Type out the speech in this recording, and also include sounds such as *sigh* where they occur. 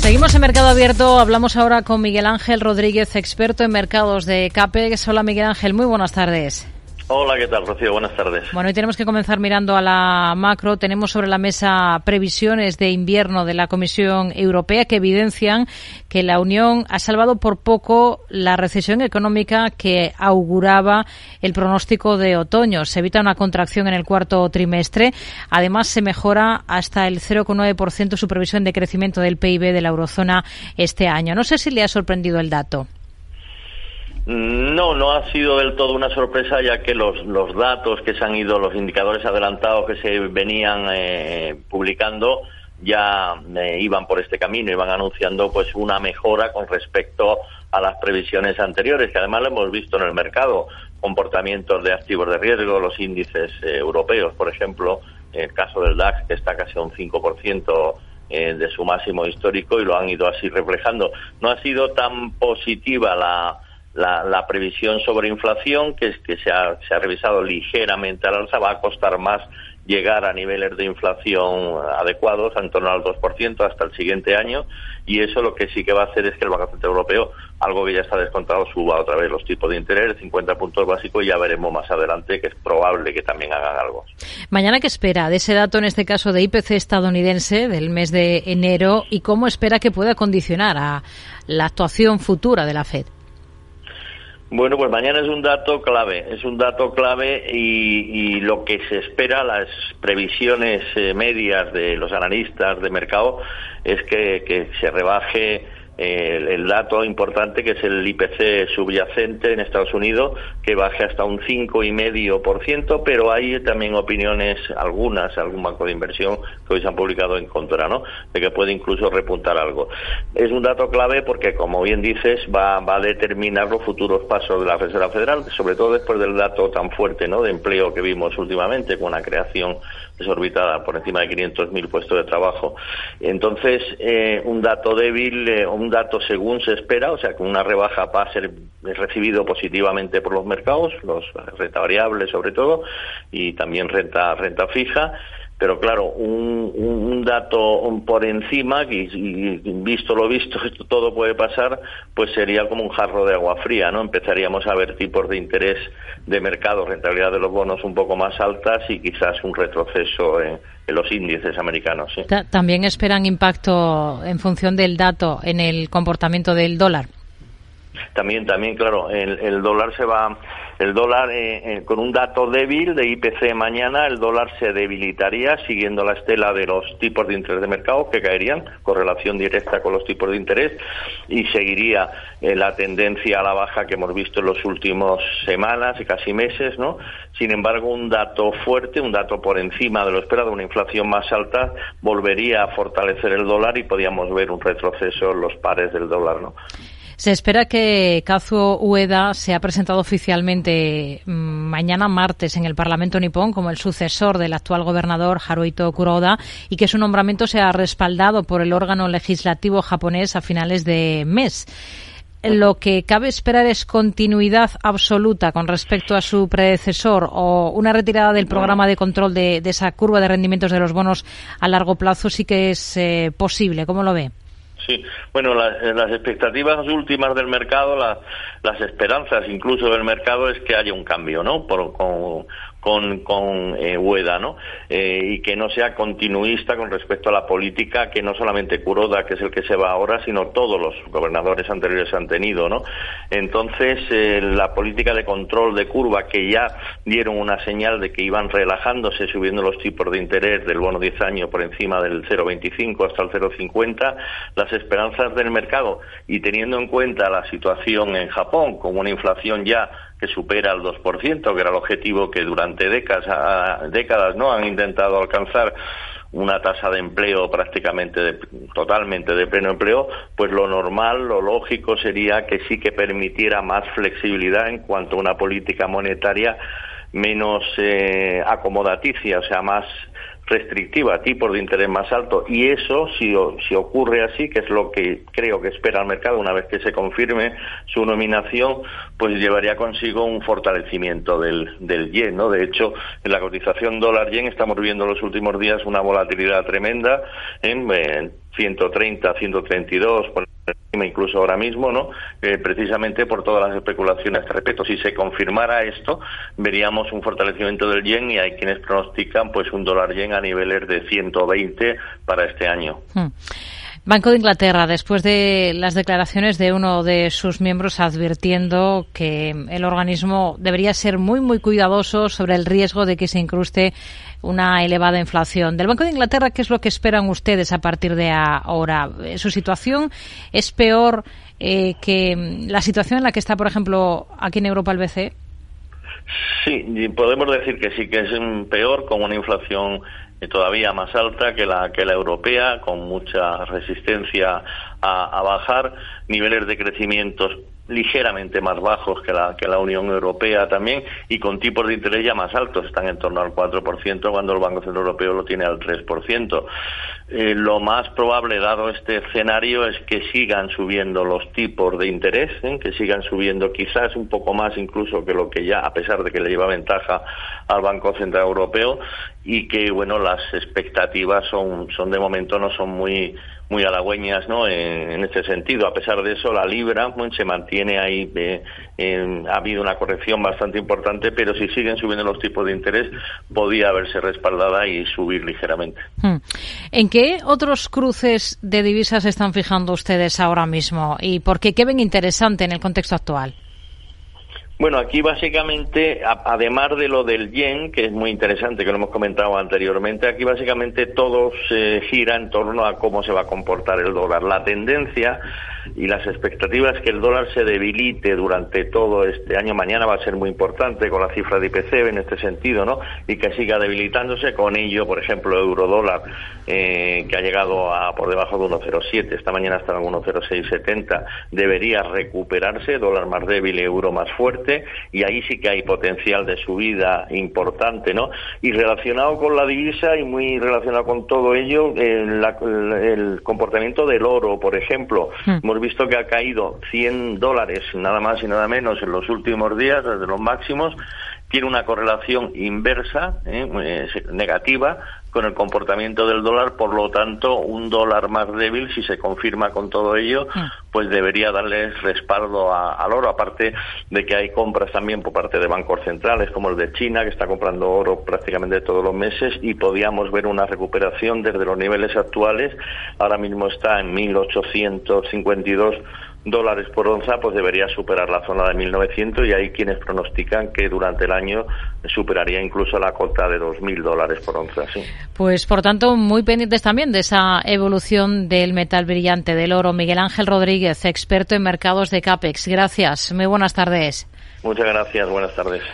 Seguimos en Mercado Abierto. Hablamos ahora con Miguel Ángel Rodríguez, experto en mercados de CAPEX. Hola Miguel Ángel, muy buenas tardes. Hola, ¿qué tal, Rocío? Buenas tardes. Bueno, hoy tenemos que comenzar mirando a la macro. Tenemos sobre la mesa previsiones de invierno de la Comisión Europea que evidencian que la Unión ha salvado por poco la recesión económica que auguraba el pronóstico de otoño. Se evita una contracción en el cuarto trimestre. Además, se mejora hasta el 0,9% su previsión de crecimiento del PIB de la eurozona este año. No sé si le ha sorprendido el dato. No, no ha sido del todo una sorpresa, ya que los, los datos que se han ido, los indicadores adelantados que se venían eh, publicando, ya eh, iban por este camino, iban anunciando pues una mejora con respecto a las previsiones anteriores, que además lo hemos visto en el mercado, comportamientos de activos de riesgo, los índices eh, europeos, por ejemplo, el caso del DAX, que está casi a un 5% de su máximo histórico y lo han ido así reflejando. No ha sido tan positiva la la, previsión sobre inflación, que, es que se, ha, se ha revisado ligeramente al alza, va a costar más llegar a niveles de inflación adecuados, en torno al 2% hasta el siguiente año, y eso lo que sí que va a hacer es que el Banco Central Europeo, algo que ya está descontado, suba otra vez los tipos de interés, 50 puntos básicos, y ya veremos más adelante que es probable que también hagan algo. Mañana, ¿qué espera de ese dato, en este caso de IPC estadounidense del mes de enero, y cómo espera que pueda condicionar a la actuación futura de la FED? Bueno, pues mañana es un dato clave, es un dato clave y, lo que se espera, las previsiones eh, medias de los analistas de mercado, es que, que se rebaje el, dato importante que es el IPC subyacente en Estados Unidos, que baje hasta un 5,5%, pero hay también opiniones, algunas, algún banco de inversión que hoy se han publicado en contra, ¿no? De que puede incluso repuntar algo. Es un dato clave porque, como bien dices, va, va a determinar los futuros pasos de la Reserva Federal, sobre todo después del dato tan fuerte, ¿no? De empleo que vimos últimamente, con una creación desorbitada por encima de 500.000 puestos de trabajo. Entonces, eh, un dato débil, eh, un dato según se espera, o sea, que una rebaja va a ser recibido positivamente por los mercados, los renta variable sobre todo, y también renta, renta fija, pero claro, un, un dato por encima, y, visto lo visto, *laughs* esto todo puede pasar, pues sería como un jarro de agua fría, ¿no? Empezaríamos a ver tipos de interés de mercado, rentabilidad de los bonos un poco más altas y quizás un retroceso en, los índices americanos. También esperan impacto en función del dato en el comportamiento del dólar. También, también, claro, el, el dólar se va el dólar, eh, eh, con un dato débil de IPC mañana, el dólar se debilitaría siguiendo la estela de los tipos de interés de mercado que caerían, correlación directa con los tipos de interés, y seguiría eh, la tendencia a la baja que hemos visto en los últimos semanas y casi meses, ¿no? Sin embargo, un dato fuerte, un dato por encima de lo esperado, una inflación más alta, volvería a fortalecer el dólar y podríamos ver un retroceso en los pares del dólar, ¿no? Se espera que Kazuo Ueda sea presentado oficialmente mm, mañana martes en el Parlamento nipón como el sucesor del actual gobernador Haruhito Kuroda y que su nombramiento sea respaldado por el órgano legislativo japonés a finales de mes lo que cabe esperar es continuidad absoluta con respecto a su predecesor o una retirada del programa de control de, esa curva de rendimientos de los bonos a largo plazo sí que es eh, posible. ¿Cómo lo ve? Sí, bueno, las expectativas últimas del mercado, las esperanzas incluso del mercado es que haya un cambio, ¿no? Por, con, con, con eh, Ueda, ¿no? Eh, y que no sea continuista con respecto a la política que no solamente Kuroda, que es el que se va ahora, sino todos los gobernadores anteriores han tenido, ¿no? Entonces, eh, la política de control de curva, que ya dieron una señal de que iban relajándose, subiendo los tipos de interés del bono 10 años por encima del 0,25 hasta el 0,50, las esperanzas del mercado y teniendo en cuenta la situación en Japón, con una inflación ya que supera el 2%, que era el objetivo que durante décadas, décadas ¿no? han intentado alcanzar una tasa de empleo prácticamente totalmente de pleno empleo, pues lo normal, lo lógico sería que sí que permitiera más flexibilidad en cuanto a una política monetaria menos eh, acomodaticia, o sea, más restrictiva, tipos de interés más altos, y eso, si, si ocurre así, que es lo que creo que espera el mercado una vez que se confirme su nominación, pues llevaría consigo un fortalecimiento del, del yen, ¿no? De hecho, en la cotización dólar-yen estamos viendo en los últimos días una volatilidad tremenda en, en 130, 132, por incluso ahora mismo, ¿no? Eh, precisamente por todas las especulaciones al respecto. Si se confirmara esto, veríamos un fortalecimiento del yen y hay quienes pronostican pues un dólar yen a niveles de 120 para este año. Hmm. Banco de Inglaterra, después de las declaraciones de uno de sus miembros advirtiendo que el organismo debería ser muy, muy cuidadoso sobre el riesgo de que se incruste una elevada inflación. Del Banco de Inglaterra, ¿qué es lo que esperan ustedes a partir de ahora? ¿Su situación es peor eh, que la situación en la que está, por ejemplo, aquí en Europa el BCE? Sí, podemos decir que sí que es peor con una inflación todavía más alta que la que la europea, con mucha resistencia a, bajar, niveles de crecimientos ligeramente más bajos que la, que la Unión Europea también y con tipos de interés ya más altos, están en torno al 4% cuando el Banco Central Europeo lo tiene al 3%. Eh, lo más probable, dado este escenario, es que sigan subiendo los tipos de interés, ¿eh? que sigan subiendo quizás un poco más incluso que lo que ya, a pesar de que le lleva ventaja al Banco Central Europeo, y que, bueno, las expectativas son, son de momento no son muy muy halagüeñas ¿no? En, este sentido. A pesar de eso, la libra se mantiene ahí. Eh, ha habido una corrección bastante importante, pero si siguen subiendo los tipos de interés, podía haberse respaldada y subir ligeramente. Hmm. ¿En qué otros cruces de divisas están fijando ustedes ahora mismo? ¿Y por qué? ¿Qué ven interesante en el contexto actual? Bueno, aquí básicamente, además de lo del yen, que es muy interesante, que lo hemos comentado anteriormente, aquí básicamente todo se gira en torno a cómo se va a comportar el dólar. La tendencia y las expectativas que el dólar se debilite durante todo este año. Mañana va a ser muy importante con la cifra de IPC en este sentido, ¿no? Y que siga debilitándose. Con ello, por ejemplo, euro dólar, eh, que ha llegado a por debajo de 1,07, esta mañana está en 1,0670, debería recuperarse, dólar más débil, euro más fuerte, y ahí sí que hay potencial de subida importante, ¿no? Y relacionado con la divisa y muy relacionado con todo ello, el comportamiento del oro, por ejemplo. Hmm hemos visto que ha caído 100 dólares, nada más y nada menos, en los últimos días, desde los máximos, tiene una correlación inversa, ¿eh? Negativa, con el comportamiento del dólar, por lo tanto, un dólar más débil, si se confirma con todo ello, ah. pues debería darle respaldo al oro, aparte de que hay compras también por parte de bancos centrales, como el de China, que está comprando oro prácticamente todos los meses, y podíamos ver una recuperación desde los niveles actuales, ahora mismo está en 1852 dólares por onza, pues debería superar la zona de 1900 y hay quienes pronostican que durante el año superaría incluso la cota de 2.000 dólares por onza. Sí. Pues por tanto, muy pendientes también de esa evolución del metal brillante del oro. Miguel Ángel Rodríguez, experto en mercados de CAPEX. Gracias. Muy buenas tardes. Muchas gracias. Buenas tardes.